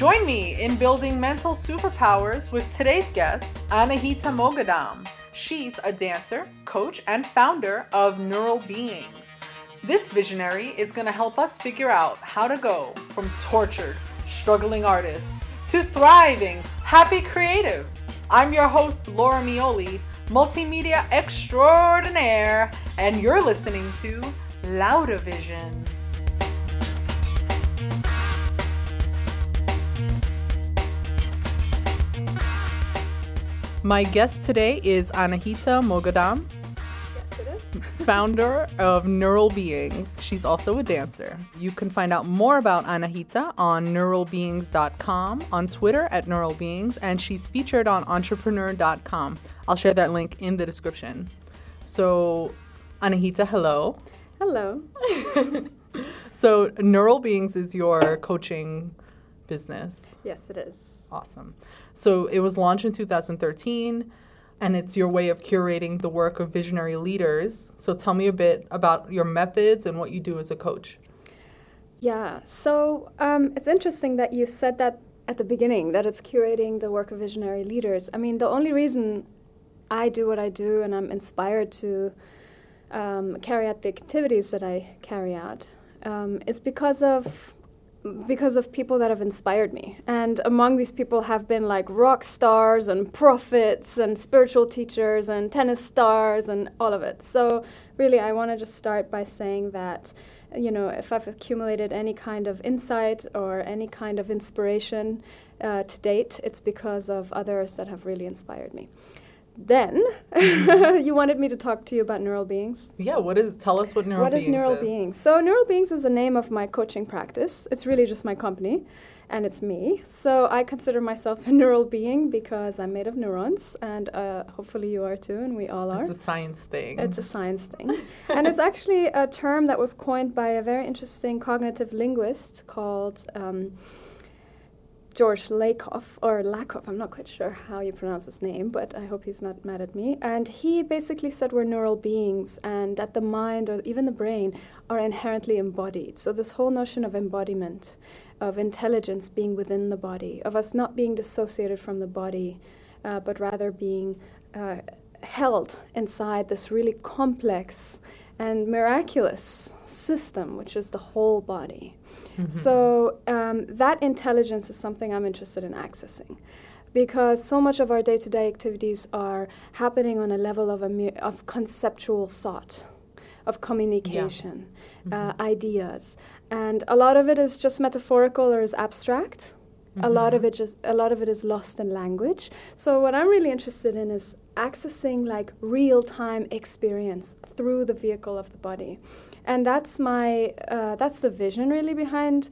Join me in building mental superpowers with today's guest, Anahita Moghaddam. She's a dancer, coach, and founder of Neural Beings. This visionary is going to help us figure out how to go from tortured, struggling artists to thriving, happy creatives. I'm your host, Laura Mioli, multimedia extraordinaire, and you're listening to Louder Vision. My guest today is Anahita Moghaddam. Yes, it is. founder of Neural Beings. She's also a dancer. You can find out more about Anahita on neuralbeings.com, on Twitter at Neural Beings, and she's featured on entrepreneur.com. I'll share that link in the description. So, Anahita, hello. Hello. So, Neural Beings is your coaching business. yes, it is. Awesome. So it was launched in 2013, and it's your way of curating the work of visionary leaders. So tell me a bit about your methods and what you do as a coach. Yeah. So um, it's interesting that you said that at the beginning that it's curating the work of visionary leaders. I mean, the only reason I do what I do and I'm inspired to um, carry out the activities that I carry out um, is because of because of people that have inspired me. And among these people have been like rock stars and prophets and spiritual teachers and tennis stars and all of it. So, really, I want to just start by saying that, you know, if I've accumulated any kind of insight or any kind of inspiration uh, to date, it's because of others that have really inspired me. Then, you wanted me to talk to you about neural beings. Yeah, what is tell us what neural What beings is Neural is. Beings? So, Neural Beings is the name of my coaching practice. It's really just my company and it's me. So, I consider myself a neural being because I'm made of neurons, and uh, hopefully you are too, and we all are. It's a science thing. It's a science thing. and it's actually a term that was coined by a very interesting cognitive linguist called um, George Lakoff, or Lakoff, I'm not quite sure how you pronounce his name, but I hope he's not mad at me. And he basically said we're neural beings and that the mind or even the brain are inherently embodied. So, this whole notion of embodiment, of intelligence being within the body, of us not being dissociated from the body, uh, but rather being uh, held inside this really complex and miraculous system, which is the whole body. Mhm. So um, that intelligence is something I'm interested in accessing, because so much of our day-to-day activities are happening on a level of a mu- of conceptual thought, of communication, uh, ideas, and a lot of it is just metaphorical or is abstract. A lot of it just a lot of it is lost in language. So what I'm really interested in is accessing like real-time experience through the vehicle of the body, and that's my uh, that's the vision really behind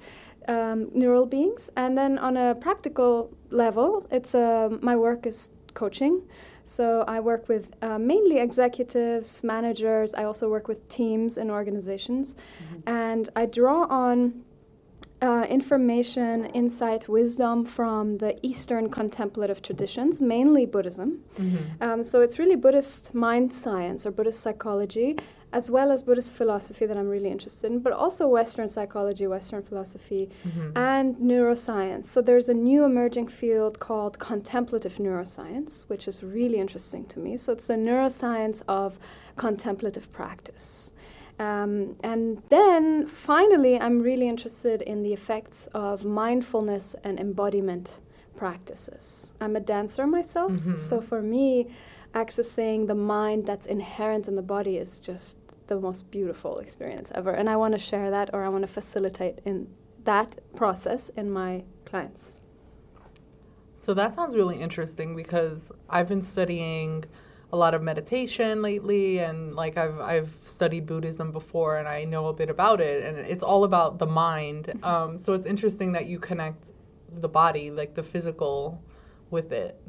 um, neural beings. And then on a practical level, it's uh, my work is coaching. So I work with uh, mainly executives, managers. I also work with teams and organizations, and I draw on uh, information, insight, wisdom from the Eastern contemplative traditions, mainly Buddhism. Mhm. Um, so it's really Buddhist mind science or Buddhist psychology, as well as Buddhist philosophy that I'm really interested in, but also Western psychology, Western philosophy, Mhm. and neuroscience. So there's a new emerging field called contemplative neuroscience, which is really interesting to me. So it's the neuroscience of contemplative practice. Um, and then finally, I'm really interested in the effects of mindfulness and embodiment practices. I'm a dancer myself, Mhm. so for me, accessing the mind that's inherent in the body is just the most beautiful experience ever. And I want to share that or I want to facilitate in that process in my clients. So that sounds really interesting because I've been studying a lot of meditation lately and like I've I've studied Buddhism before and I know a bit about it and it's all about the mind. Um, so it's interesting that you connect the body, like the physical with it.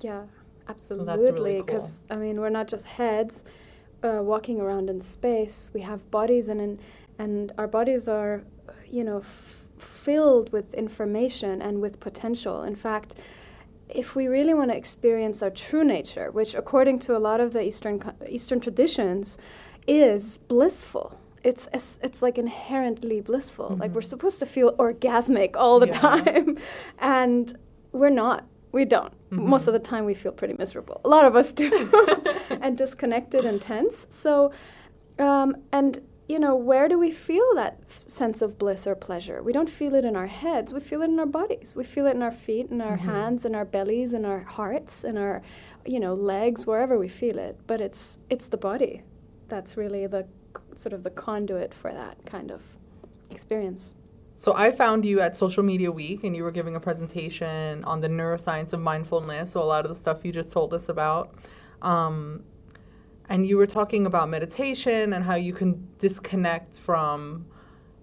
Yeah, absolutely. that's really absolutely. cool. Because I mean, we're not just heads uh, walking around in space. We have bodies, and in, and our bodies are, you know, f- filled with information and with potential. In fact, if we really want to experience our true nature, which according to a lot of the Eastern Eastern traditions is blissful, it's it's, it's like inherently blissful. Mm-hmm. Like we're supposed to feel orgasmic all the yeah. time, and we're not. We don't. Mm-hmm. Most of the time, we feel pretty miserable. A lot of us do, and disconnected and tense. So, um, and you know, where do we feel that f- sense of bliss or pleasure? We don't feel it in our heads. We feel it in our bodies. We feel it in our feet, in our mm-hmm. hands, in our bellies, in our hearts, in our, you know, legs, wherever we feel it. But it's it's the body that's really the sort of the conduit for that kind of experience. So I found you at Social Media Week and you were giving a presentation on the neuroscience of mindfulness. So a lot of the stuff you just told us about. Um, and you were talking about meditation and how you can disconnect from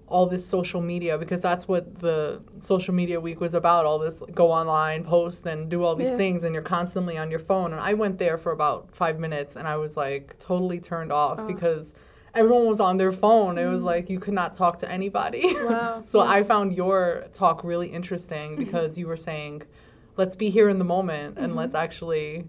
all this social media because that's what the social media week was about all this go online post and do all these yeah. things and you're constantly on your phone and i went there for about five minutes and i was like totally turned off oh. because everyone was on their phone. It was mm. like you could not talk to anybody. Wow. so yeah. I found your talk really interesting mm-hmm. because you were saying, let's be here in the moment and mm-hmm. let's actually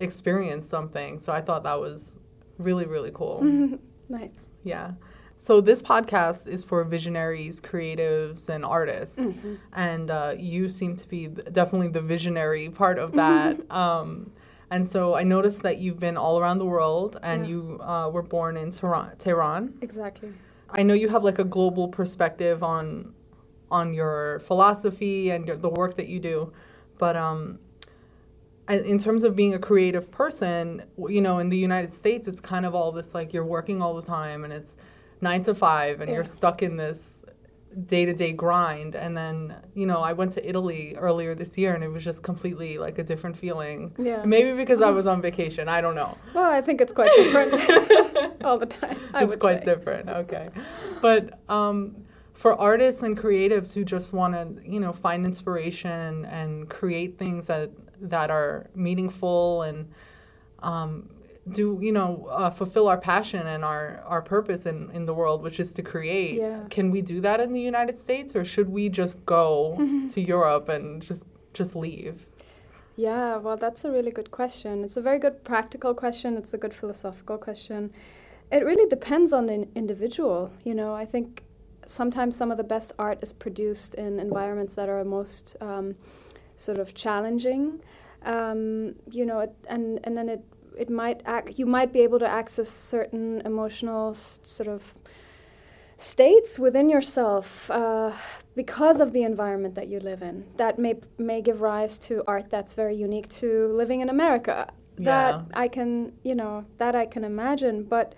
experience something. So I thought that was really, really cool. nice. Yeah. So this podcast is for visionaries, creatives, and artists, mm-hmm. and uh, you seem to be definitely the visionary part of that. um, and so I noticed that you've been all around the world and yeah. you uh, were born in Tehran, Tehran. Exactly. I know you have like a global perspective on on your philosophy and your, the work that you do, but um, in terms of being a creative person, you know, in the United States, it's kind of all this like you're working all the time and it's nine to five and yeah. you're stuck in this day to day grind. And then, you know, I went to Italy earlier this year and it was just completely like a different feeling. Yeah. Maybe because I was on vacation. I don't know. Well, I think it's quite different all the time. I it's quite say. different. Okay. But, um, for artists and creatives who just want to, you know, find inspiration and create things that that are meaningful and um, do you know uh, fulfill our passion and our our purpose in in the world which is to create. Yeah. can we do that in the united states or should we just go mm-hmm. to europe and just just leave? Yeah well that's a really good question. It's a very good practical question. It's a good philosophical question. It really depends on the individual you know. I think sometimes some of the best art is produced in environments that are most um, sort of challenging. Um, you know, and and then it it might ac- you might be able to access certain emotional s- sort of states within yourself uh, because of the environment that you live in that may may give rise to art that's very unique to living in America. That yeah. I can, you know, that I can imagine, but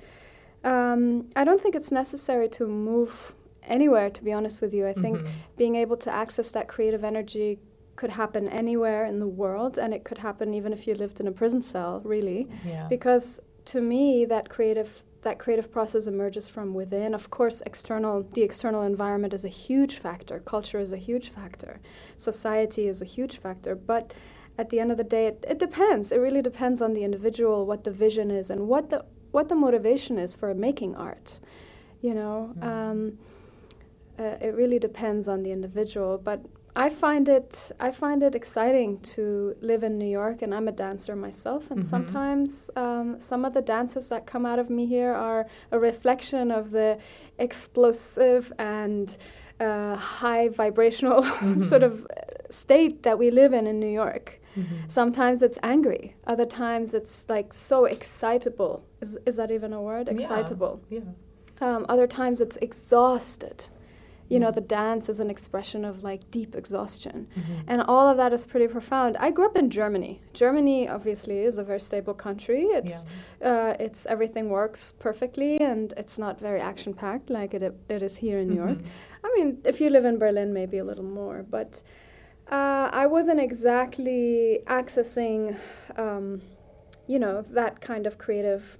um, I don't think it's necessary to move anywhere. To be honest with you, I think mm-hmm. being able to access that creative energy could happen anywhere in the world and it could happen even if you lived in a prison cell really. Yeah. because to me that creative that creative process emerges from within. Of course external the external environment is a huge factor. Culture is a huge factor. Society is a huge factor. But at the end of the day it, it depends. It really depends on the individual what the vision is and what the what the motivation is for making art you know? Mm. um, uh, it really depends on the individual. But I find it I find it exciting to live in New York, and I'm a dancer myself. And mm-hmm. sometimes um, some of the dances that come out of me here are a reflection of the explosive and uh, high vibrational mm-hmm. sort of state that we live in in New York. Mm-hmm. Sometimes it's angry. Other times it's like so excitable. Is is that even a word? Excitable. Yeah. yeah. Um, other times it's exhausted you know, the dance is an expression of like deep exhaustion. Mm-hmm. And all of that is pretty profound. I grew up in Germany. Germany obviously is a very stable country. It's yeah. uh, it's everything works perfectly and it's not very action packed like it, it is here in mm-hmm. New York. Mm-hmm. I mean, if you live in Berlin maybe a little more, but uh, I wasn't exactly accessing um, you know, that kind of creative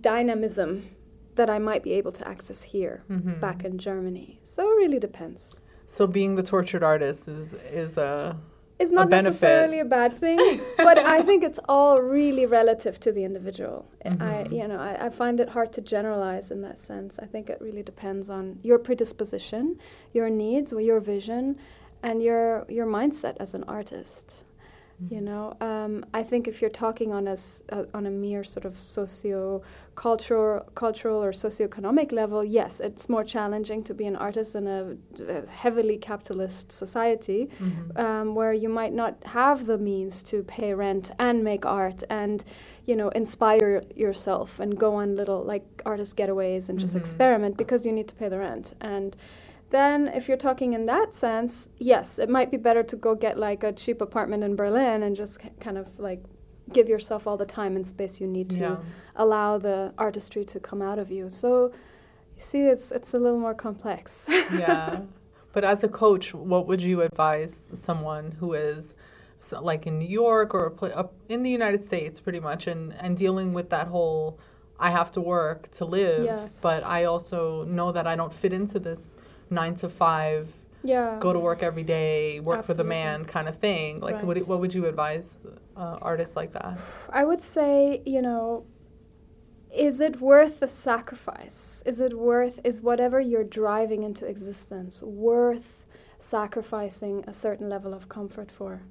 dynamism that I might be able to access here mm-hmm. back in Germany. So it really depends. So being the tortured artist is is a it's not a necessarily a bad thing, but I think it's all really relative to the individual. Mm-hmm. I, you know, I, I, find it hard to generalize in that sense. I think it really depends on your predisposition, your needs, your vision, and your your mindset as an artist. You know, um, I think if you're talking on a uh, on a mere sort of socio cultural cultural or socioeconomic level, yes, it's more challenging to be an artist in a, a heavily capitalist society, Mhm. um, where you might not have the means to pay rent and make art and you know inspire yourself and go on little like artist getaways and just Mhm. experiment because you need to pay the rent and then if you're talking in that sense yes it might be better to go get like a cheap apartment in berlin and just kind of like give yourself all the time and space you need to Yeah. allow the artistry to come out of you so you see it's it's a little more complex yeah. But as a coach, what would you advise someone who is so, like in New York or a pla- up in the United States, pretty much, and and dealing with that whole I have to work to live, Yes. but I also know that I don't fit into this nine to five, yeah go to work every day, work for the man kind of thing. Like, what Right. what would you advise uh, artists like that? I would say, you know, is it worth the sacrifice? Is it worth, is whatever you're driving into existence worth sacrificing a certain level of comfort for?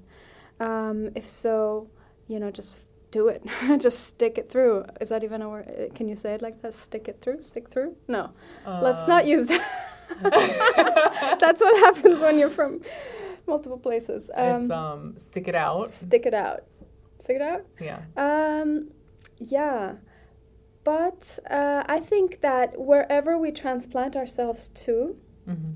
Um, if so, you know, just do it. just stick it through. Is that even a word? uh, Can you say it like that? Stick it through? Stick through? No. Let's not use that. That's what happens when you're from multiple places. Um, it's um, stick it out. stick it out. Stick it out? Yeah. Um, yeah, but uh, I think that wherever we transplant ourselves to, hmm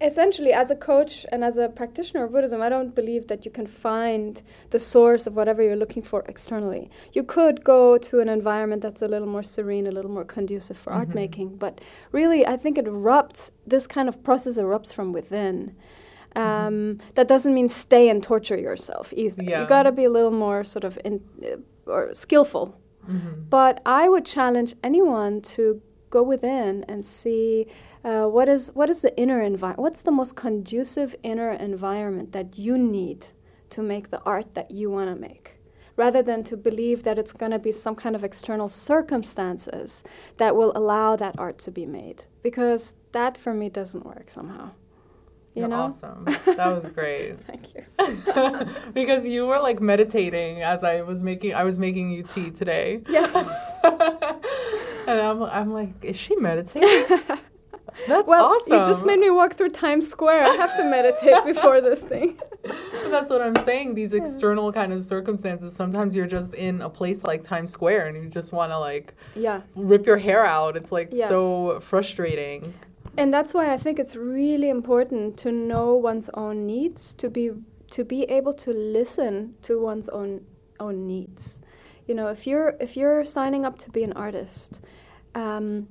essentially, as a coach and as a practitioner of Buddhism, I don't believe that you can find the source of whatever you're looking for externally. You could go to an environment that's a little more serene, a little more conducive for art Mhm. making, but really, I think it erupts. This kind of process erupts from within. Um, That doesn't mean stay and torture yourself either. Yeah. You got to be a little more sort of in, uh, or skillful hmm but I would challenge anyone to go within and see uh, what is what is the inner environment. What's the most conducive inner environment that you need to make the art that you want to make, rather than to believe that it's going to be some kind of external circumstances that will allow that art to be made. Because that for me doesn't work somehow. You You're know. awesome. That was great. Thank you. because you were like meditating as I was making I was making you tea today. Yes. and I'm I'm like, is she meditating? That's well, awesome. you just made me walk through Times Square. I have to meditate before this thing. That's what I'm saying. These external kind of circumstances. Sometimes you're just in a place like Times Square and you just want to like Yeah. rip your hair out. It's like so frustrating. And that's why I think it's really important to know one's own needs, to be to be able to listen to one's own own needs. You know, if you're if you're signing up to be an artist, um,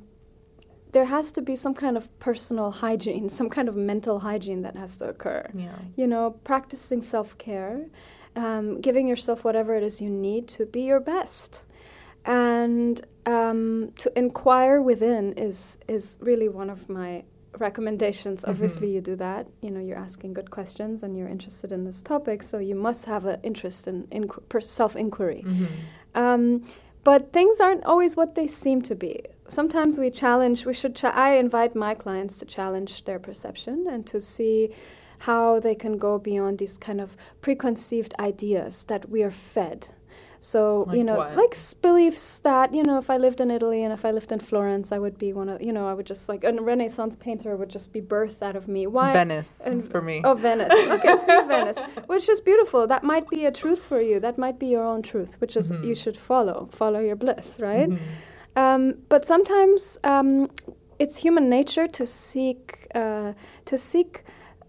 there has to be some kind of personal hygiene, some kind of mental hygiene that has to occur. Yeah. You know, practicing self care, um, giving yourself whatever it is you need to be your best, and um, to inquire within is is really one of my recommendations. Mhm. Obviously, you do that. You know, you're asking good questions and you're interested in this topic, so you must have an interest in, self inquiry. hmm Um, but things aren't always what they seem to be. Sometimes we challenge, we should, I invite my clients to challenge their perception and to see how they can go beyond these kind of preconceived ideas that we are fed. So, you know, what? like beliefs that, you know, if I lived in Italy and if I lived in Florence, I would be one of, you know, I would just like, a Renaissance painter would just be birthed out of me. Why? Venice and- for me. Oh, Venice. Okay, see Venice, which is beautiful. That might be a truth for you. That might be your own truth, which is Mhm. you should follow. Follow your bliss, right? Mhm. Um, but sometimes um, it's human nature to seek uh, to seek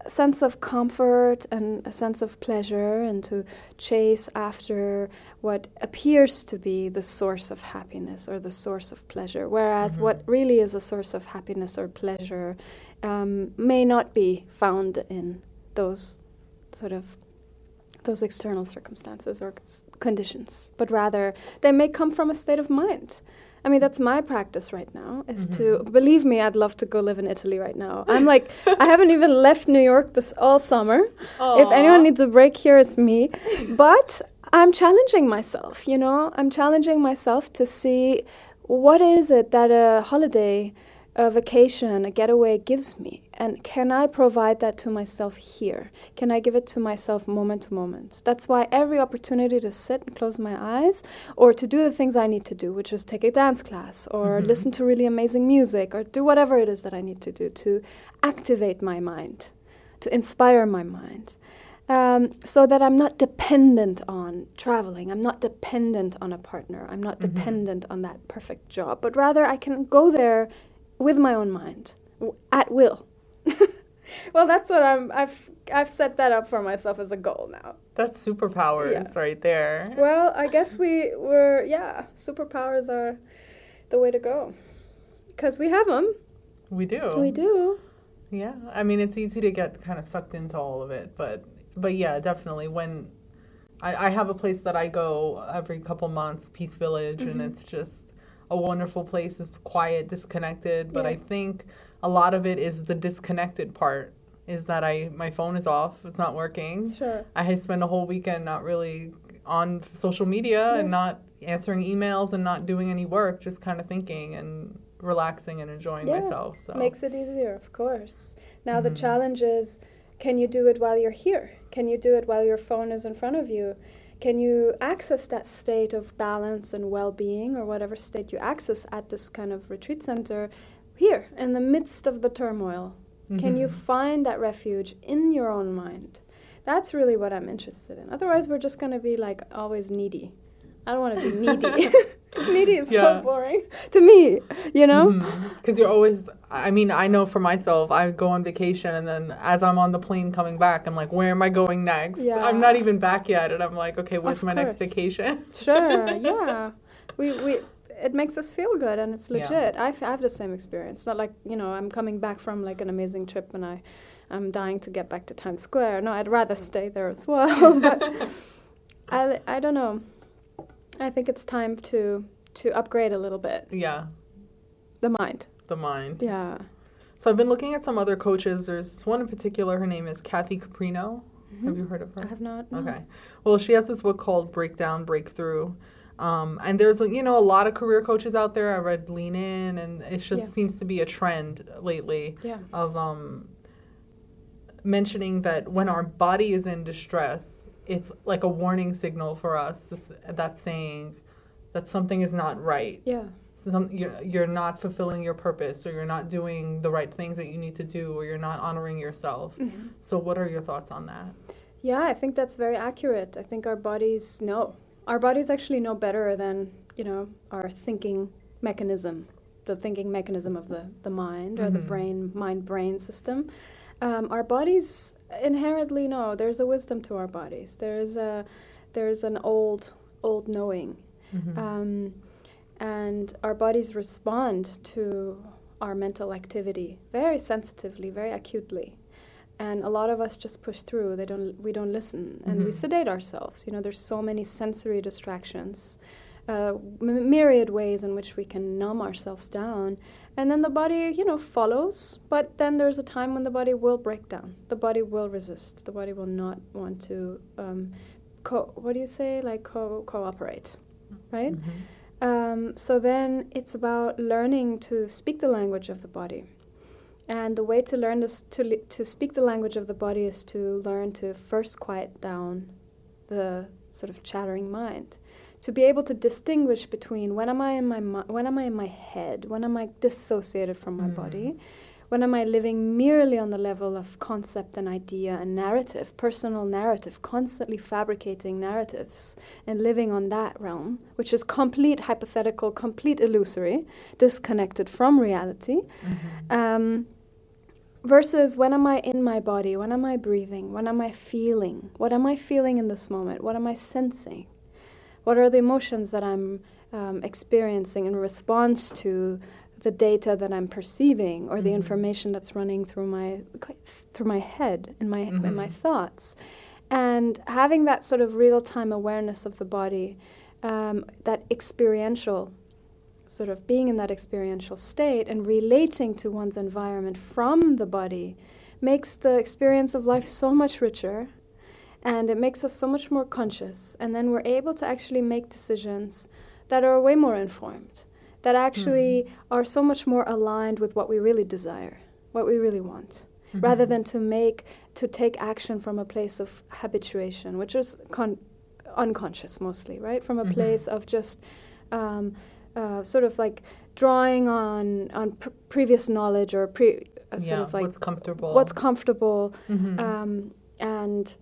a sense of comfort and a sense of pleasure, and to chase after what appears to be the source of happiness or the source of pleasure. Whereas Mhm. what really is a source of happiness or pleasure um, may not be found in those sort of those external circumstances or c- conditions, but rather they may come from a state of mind. I mean, that's my practice right now. Is to mm-hmm. believe me, I'd love to go live in Italy right now. I'm like, I haven't even left New York this all summer. If anyone needs a break, here it's me. But I'm challenging myself. You know, I'm challenging myself to see what is it that a holiday a vacation, a getaway gives me. And can I provide that to myself here? Can I give it to myself moment to moment? That's why every opportunity to sit and close my eyes or to do the things I need to do, which is take a dance class or Mhm. listen to really amazing music or do whatever it is that I need to do to activate my mind, to inspire my mind. Um, so that I'm not dependent on traveling. I'm not dependent on a partner. I'm not Mhm. dependent on that perfect job, but rather I can go there with my own mind at will. well, that's what I'm. I've I've set that up for myself as a goal now. That's superpowers Yeah. right there. Well, I guess we were yeah. Superpowers are the way to go because we have them. We do. We do. Yeah, I mean it's easy to get kind of sucked into all of it, but but yeah, definitely when I, I have a place that I go every couple months, Peace Village, and Mhm. it's just a wonderful place. It's quiet, disconnected, but I think a lot of it is the disconnected part. Is that I my phone is off, it's not working. Sure. I spend a whole weekend not really on social media and not answering emails and not doing any work, just kind of thinking and relaxing and enjoying Yeah, myself. So Makes it easier, of course. Now the Mhm. challenge is can you do it while you're here? Can you do it while your phone is in front of you? Can you access that state of balance and well being or whatever state you access at this kind of retreat center here in the midst of the turmoil? Can you Mhm. find that refuge in your own mind? That's really what I'm interested in. Otherwise, we're just going to be like always needy. I don't want to be needy. needy is Yeah. so boring to me, you know? Mm-hmm. Because you're always, I mean, I know for myself, I go on vacation and then as I'm on the plane coming back, I'm like, where am I going next? Yeah. I'm not even back yet. And I'm like, okay, where's Of my next vacation? Sure, yeah. We, we, it makes us feel good and it's legit. Yeah. I, f- I have the same experience. Not like, you know, I'm coming back from like an amazing trip and I, I'm dying to get back to Times Square. No, I'd rather mm. stay there as well. but I, I don't know. I think it's time to, to upgrade a little bit yeah, the mind. the mind. Yeah. So I've been looking at some other coaches. There's one in particular, her name is Kathy Caprino. Have you heard of her? I have not. no. Okay. Well, she has this book called Breakdown, Breakthrough. Um, and there's, you know, a lot of career coaches out there. I read Lean In, and it just Yeah. seems to be a trend lately Yeah. of um, mentioning that when our body is in distress, it's like a warning signal for us that's saying that something is not right. Yeah. Some, you're, you're not fulfilling your purpose, or you're not doing the right things that you need to do, or you're not honoring yourself. Mhm. So, what are your thoughts on that? Yeah, I think that's very accurate. I think our bodies know. Our bodies actually know better than, you know, our thinking mechanism, the thinking mechanism of the, the mind or the Mhm. brain, mind brain system. Um, our bodies inherently know. There's a wisdom to our bodies. There is a there's an old old knowing. Mhm. Um, and our bodies respond to our mental activity very sensitively, very acutely. And a lot of us just push through. They don't. We don't listen, and we Mhm. sedate ourselves. You know, there's so many sensory distractions, uh, myriad ways in which we can numb ourselves down, and then the body, you know, follows. But then there's a time when the body will break down. The body will resist. The body will not want to. Um, co- what do you say? Like co- cooperate, right? Mhm. Um, so then it's about learning to speak the language of the body. And the way to learn this, to, li- to speak the language of the body is to learn to first quiet down the sort of chattering mind. To be able to distinguish between when am I in my mi- when am I in my head, when am I dissociated from my Mm. body, when am I living merely on the level of concept and idea and narrative, personal narrative, constantly fabricating narratives and living on that realm, which is complete hypothetical, complete illusory, disconnected from reality. Mhm. Um, versus when am I in my body? When am I breathing? When am I feeling? What am I feeling in this moment? What am I sensing? What are the emotions that I'm um, experiencing in response to the data that I'm perceiving or the Mhm. information that's running through my through my head and my in my thoughts, and having that sort of real time awareness of the body, um, that experiential sort of being in that experiential state and relating to one's environment from the body makes the experience of life so much richer and it makes us so much more conscious and then we're able to actually make decisions that are way more informed that actually are so much more aligned with what we really desire, what we really want, rather than to make to take action from a place of habituation, which is con- unconscious mostly, right? From a Mhm. place of just um, uh, sort of like drawing on on pr- previous knowledge or pre uh, sort yeah, of like what's comfortable. what's comfortable Mhm. um, and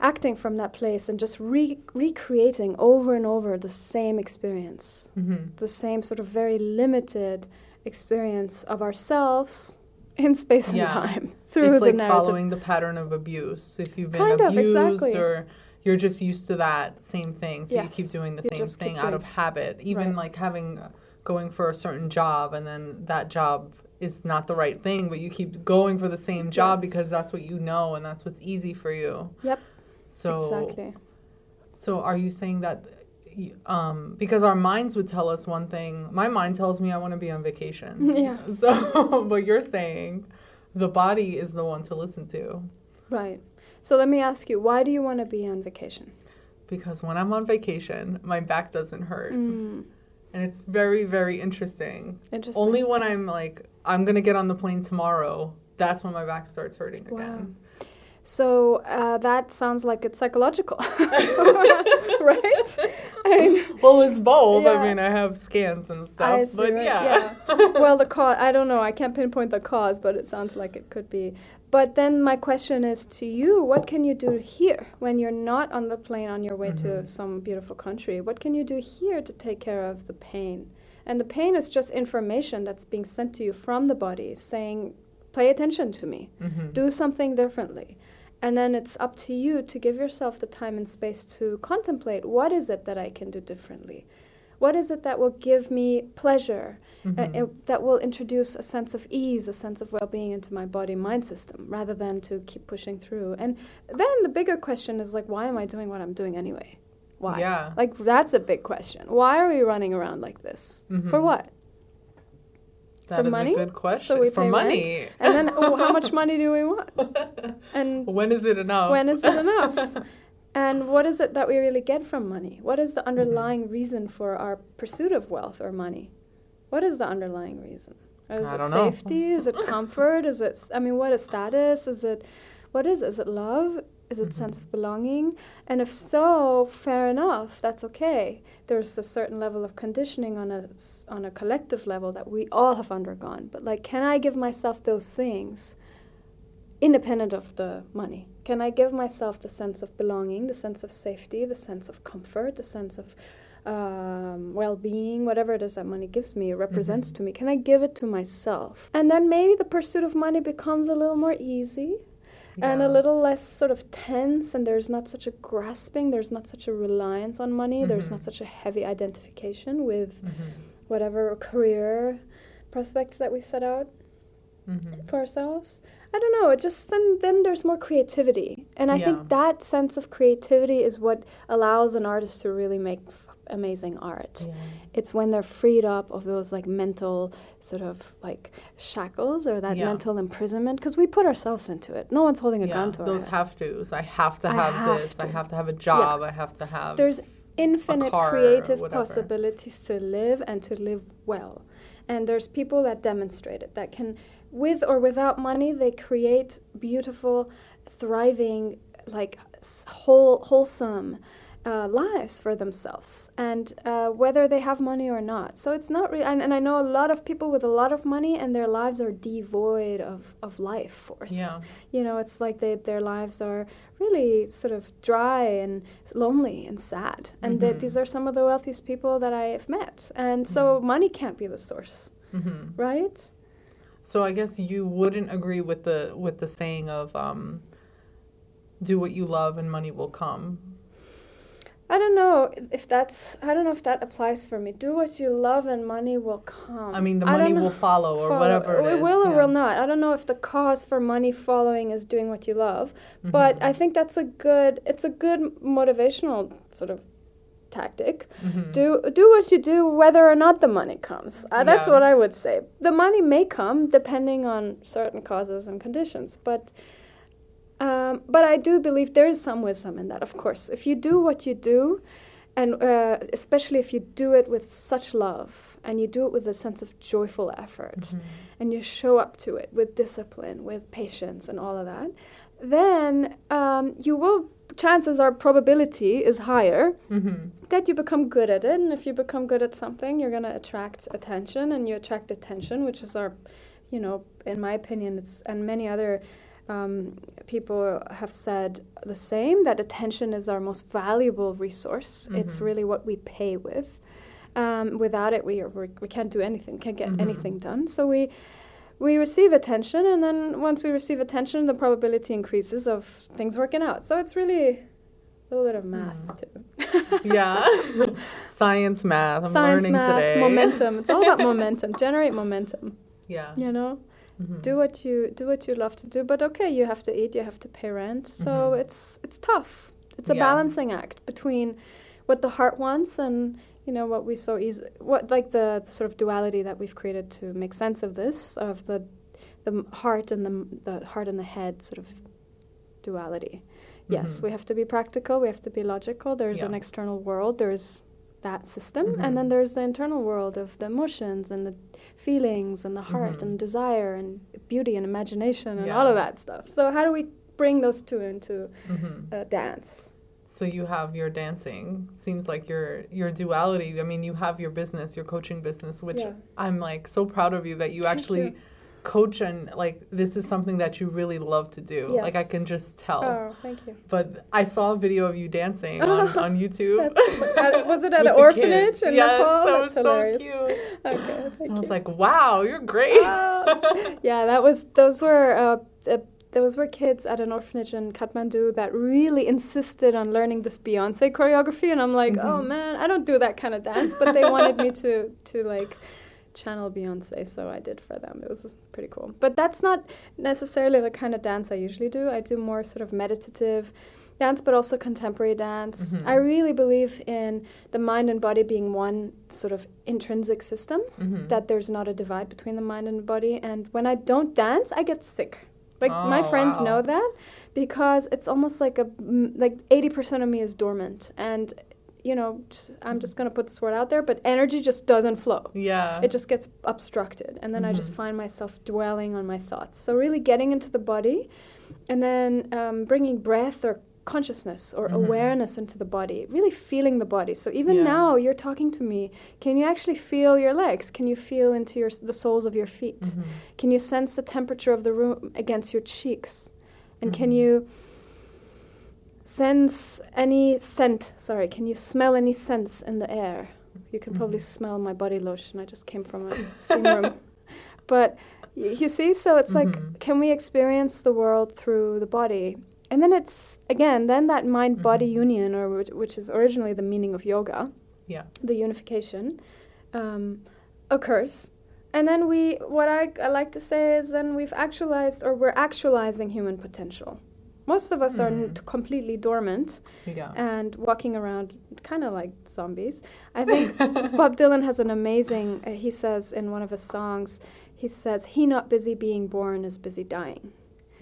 acting from that place and just re- recreating over and over the same experience, Mhm. the same sort of very limited experience of ourselves in space and time through it's the like narrative. following the pattern of abuse. If you've been Kind of, abused exactly. or you're just used to that same thing, so you keep doing the you same thing out of habit. Even Right. like having going for a certain job and then that job is not the right thing, but you keep going for the same job Yes. because that's what you know and that's what's easy for you. Yep, So exactly. So are you saying that um, because our minds would tell us one thing, my mind tells me I want to be on vacation. Yeah. So but you're saying the body is the one to listen to. Right. So let me ask you, why do you want to be on vacation? Because when I'm on vacation, my back doesn't hurt. Mm, And it's very, very interesting. interesting. Only when I'm like, I'm going to get on the plane tomorrow, that's when my back starts hurting Wow. again. So uh, that sounds like it's psychological, right? I Well, it's both. Yeah. I mean, I have scans and stuff. But right, yeah. well, the cause, I don't know, I can't pinpoint the cause, but it sounds like it could be. But then my question is to you what can you do here when you're not on the plane on your way to Mhm. some beautiful country? What can you do here to take care of the pain? And the pain is just information that's being sent to you from the body saying, pay attention to me Mhm. do something differently. And then it's up to you to give yourself the time and space to contemplate what is it that I can do differently? What is it that will give me pleasure, uh, Mhm. uh, that will introduce a sense of ease, a sense of well being into my body mind system, rather than to keep pushing through? And then the bigger question is like, why am I doing what I'm doing anyway? Why? Yeah. Like, that's a big question. Why are we running around like this? For Mhm. what? That for is money? a good question. So we for pay rent? money. And then, oh, how much money do we want? And when is it enough? when is it enough? And what is it that we really get from money? What is the mm-hmm. underlying reason for our pursuit of wealth or money? What is the underlying reason? Is I it don't know. safety? Is it comfort? Is it, I mean, what is status? Is it, what is, is it love? Is it Mhm. sense of belonging? And if so, fair enough, that's okay. There's a certain level of conditioning on a, on a collective level that we all have undergone. But like, can I give myself those things independent of the money? Can I give myself the sense of belonging, the sense of safety, the sense of comfort, the sense of um, well being, whatever it is that money gives me, represents Mhm. to me? Can I give it to myself? And then maybe the pursuit of money becomes a little more easy and a little less sort of tense, and there's not such a grasping, there's not such a reliance on money, there's not Mhm. such a heavy identification with Mhm. whatever career prospects that we've set out Mhm. for ourselves. I don't know. It just then then there's more creativity, and I Yeah. think that sense of creativity is what allows an artist to really make amazing art. Yeah. It's when they're freed up of those like mental sort of like shackles or that Yeah. mental imprisonment because we put ourselves into it. No one's holding a yeah, gun to us. those our head. have tos. I have to have, have this. I have to have a job. I have to have. There's infinite creative possibilities to live and to live well. And there's people that demonstrate it that can, with or without money, they create beautiful, thriving, like s- whole, wholesome uh, lives for themselves. And uh, whether they have money or not. So it's not really, and, and I know a lot of people with a lot of money and their lives are devoid of, of life force yeah. you know it's like they, their lives are really sort of dry and lonely and sad and Mhm. these are some of the wealthiest people that i've met and so Mhm. money can't be the source hmm right So I guess you wouldn't agree with the with the saying of um, "Do what you love and money will come." I don't know if that's i don't know if that applies for me do what you love and money will come I mean, the I money will follow or follow- whatever it is. will or yeah. will not i don't know if the cause for money following is doing what you love but Mhm. i think that's a good it's a good motivational sort of tactic Mhm. do do what you do whether or not the money comes uh, that's Yeah. what i would say the money may come depending on certain causes and conditions but um, but i do believe there is some wisdom in that of course if you do what you do and uh, especially if you do it with such love and you do it with a sense of joyful effort Mhm. and you show up to it with discipline, with patience, and all of that, then um, you will, chances are, probability is higher Mhm. that you become good at it. And if you become good at something, you're going to attract attention, and you attract attention, which is our, you know, in my opinion, it's, and many other um, people have said the same that attention is our most valuable resource. It's Mhm. really what we pay with. Um, without it, we, are, we we can't do anything, can't get Mhm. anything done. So we we receive attention, and then once we receive attention, the probability increases of things working out. So it's really a little bit of math Mm. too. Yeah. Science, math. I'm Science, learning math, today. momentum. It's all about momentum. Generate momentum. Yeah. You know, Mhm. do what you do what you love to do. But okay, you have to eat. You have to pay rent. So Mhm. it's it's tough. It's a Yeah. balancing act between what the heart wants and you know what we so easy what like the, the sort of duality that we've created to make sense of this of the the heart and the the heart and the head sort of duality. Yes, Mhm. we have to be practical. We have to be logical. There's Yeah. an external world. There's that system, Mhm. and then there's the internal world of the emotions and the feelings and the heart Mhm. and desire and beauty and imagination and Yeah. all of that stuff. So how do we bring those two into Mhm. uh, dance? So you have your dancing. Seems like your your duality. I mean, you have your business, your coaching business, which Yeah. I'm like so proud of you that you Thank actually you. Coach and like this is something that you really love to do. Like I can just tell. Oh, thank you. But I saw a video of you dancing on, on YouTube. That's, at, was it at an orphanage in yes, Nepal? that That's was hilarious. so cute. Okay, thank I was you. like, wow, you're great. Ah. yeah, that was those were uh, uh, those were kids at an orphanage in Kathmandu that really insisted on learning this Beyonce choreography, and I'm like, oh Mhm. man, I don't do that kind of dance, but they wanted me to to like channel Beyonce, so I did for them. It was pretty cool. But that's not necessarily the kind of dance I usually do. I do more sort of meditative dance, but also contemporary dance. Mhm. I really believe in the mind and body being one sort of intrinsic system Mhm. that there's not a divide between the mind and the body. And when I don't dance, I get sick. Like my Oh, friends wow. know that because it's almost like a like eighty percent of me is dormant, and you know just, I'm just gonna put this word out there, but energy just doesn't flow. yeah. It just gets obstructed, and then I just Mhm. find myself dwelling on my thoughts. So really getting into the body, and then um, bringing breath or consciousness or Mhm. awareness into the body, really feeling the body. So even Yeah. now you're talking to me, can you actually feel your legs? Can you feel into your the soles of your feet? Mhm. Can you sense the temperature of the room against your cheeks? And can Mhm. you sense any scent? Sorry, can you smell any scents in the air? You can probably Mhm. smell my body lotion. I just came from a steam room. But y- you see, so it's like, Mhm. can we experience the world through the body? And then it's, again, then that mind body Mhm. union, or which, which is originally the meaning of yoga, Yeah. the unification, um, occurs. And then we, what I, I like to say is then we've actualized, or we're actualizing human potential. Most of us are n- Mm. completely dormant Yeah. and walking around kind of like zombies. I think Bob Dylan has an amazing, uh, he says in one of his songs, he says, He not busy being born is busy dying.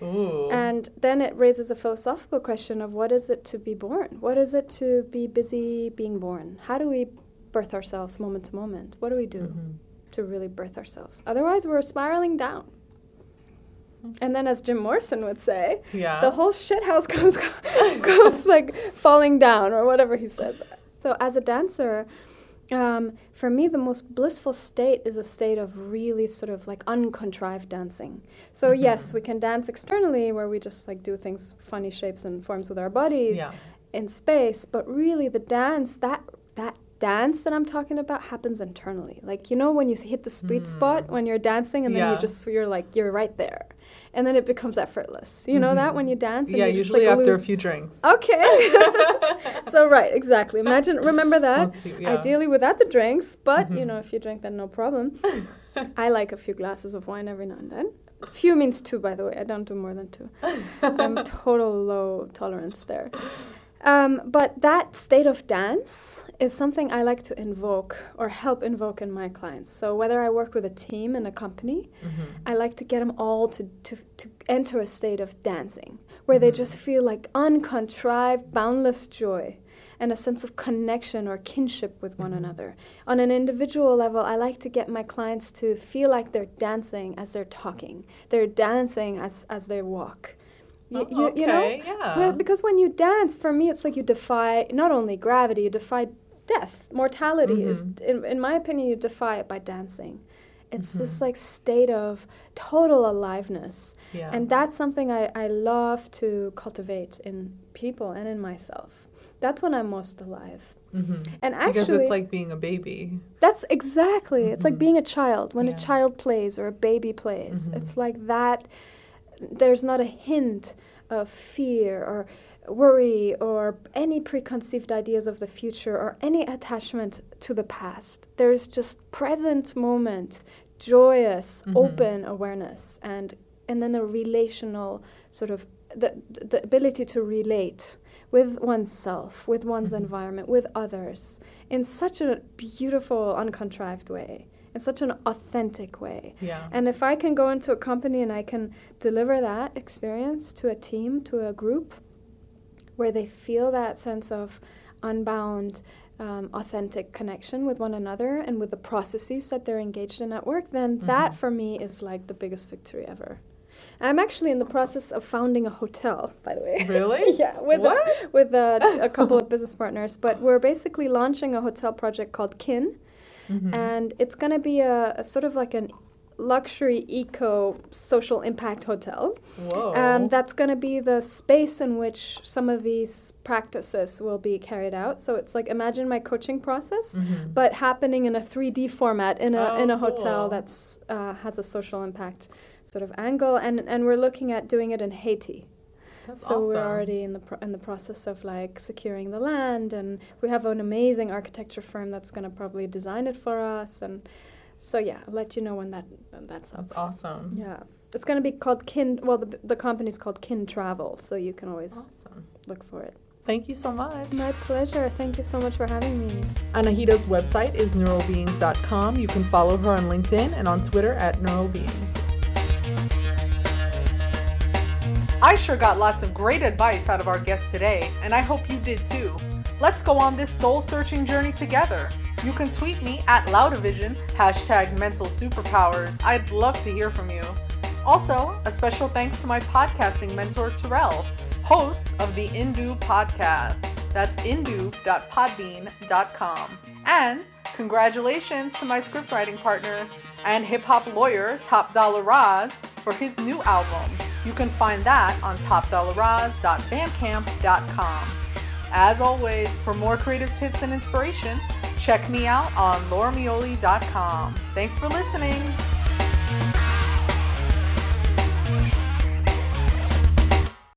Ooh. And then it raises a philosophical question of what is it to be born? What is it to be busy being born? How do we birth ourselves moment to moment? What do we do Mhm. to really birth ourselves? Otherwise, we're spiraling down. And then, as Jim Morrison would say, Yeah. the whole shithouse goes goes like falling down or whatever he says. So as a dancer, um, for me the most blissful state is a state of really sort of like uncontrived dancing. So yes, Mhm. we can dance externally where we just like do things funny shapes and forms with our bodies yeah. in space, but really the dance that that dance that I'm talking about happens internally. Like you know when you hit the sweet spot Mm. when you're dancing and then Yeah. you just you're like you're right there. And then it becomes effortless. You know that Mhm. when you dance and Yeah, you usually like, after a few drinks. Okay. so right, exactly. Imagine remember that. Most people- yeah. Ideally without the drinks, but you Mhm. know if you drink then no problem. I like a few glasses of wine every now and then. Few means two, by the way. I don't do more than two. I'm total low tolerance there. Um, but that state of dance is something I like to invoke or help invoke in my clients. So whether I work with a team in a company, Mhm. I like to get them all to, to, to enter a state of dancing where they Mhm. just feel like uncontrived, boundless joy. and a sense of connection or kinship with one mm-hmm. another. On an individual level, I like to get my clients to feel like they're dancing as they're talking, they're dancing as, as they walk. You, oh, okay, you know? yeah. Because when you dance, for me, it's like you defy not only gravity, you defy death. Mortality mm-hmm. is, in, in my opinion, you defy it by dancing. It's mm-hmm. this like state of total aliveness. Yeah. And that's something I, I love to cultivate in people and in myself. That's when I'm most alive. Mm-hmm. And actually, because it's like being a baby. That's exactly. It's like mm-hmm. being a child. When yeah. a child plays or a baby plays, mm-hmm. it's like that. There's not a hint of fear or worry or any preconceived ideas of the future or any attachment to the past. There's just present moment, joyous, mm-hmm. open awareness, and and then a relational sort of the the ability to relate with oneself, with one's mm-hmm. environment, with others in such a beautiful, uncontrived way in such an authentic way. Yeah. And if I can go into a company and I can deliver that experience to a team, to a group, where they feel that sense of unbound, um, authentic connection with one another and with the processes that they're engaged in at work, then mm-hmm. that for me is like the biggest victory ever. I'm actually in the process of founding a hotel, by the way. Really? yeah, with a, with a, a couple of business partners. But we're basically launching a hotel project called Kin, mm-hmm. and it's going to be a, a, sort of like an luxury eco social impact hotel. Whoa. And that's going to be the space in which some of these practices will be carried out. So it's like imagine my coaching process, mm-hmm. but happening in a 3D format in a oh, in a hotel cool. that's uh, has a social impact sort of angle and and we're looking at doing it in Haiti. That's so awesome. we're already in the pro- in the process of like securing the land, and we have an amazing architecture firm that's going to probably design it for us. And so yeah, I'll let you know when that when that's up. That's awesome. Yeah, it's going to be called Kin. Well, the the company's called Kin Travel, so you can always awesome. look for it. Thank you so much. My pleasure. Thank you so much for having me. Anahita's website is neuralbeings.com. You can follow her on LinkedIn and on Twitter at neuralbeings. I sure got lots of great advice out of our guest today, and I hope you did too. Let's go on this soul searching journey together. You can tweet me at Loudavision, hashtag mental superpowers. I'd love to hear from you. Also, a special thanks to my podcasting mentor, Terrell, host of the Indu podcast. That's indu.podbean.com. And congratulations to my scriptwriting partner and hip hop lawyer, Top Dollar Roz, for his new album. You can find that on topdollaraz.bandcamp.com. As always, for more creative tips and inspiration, check me out on lauramioli.com. Thanks for listening.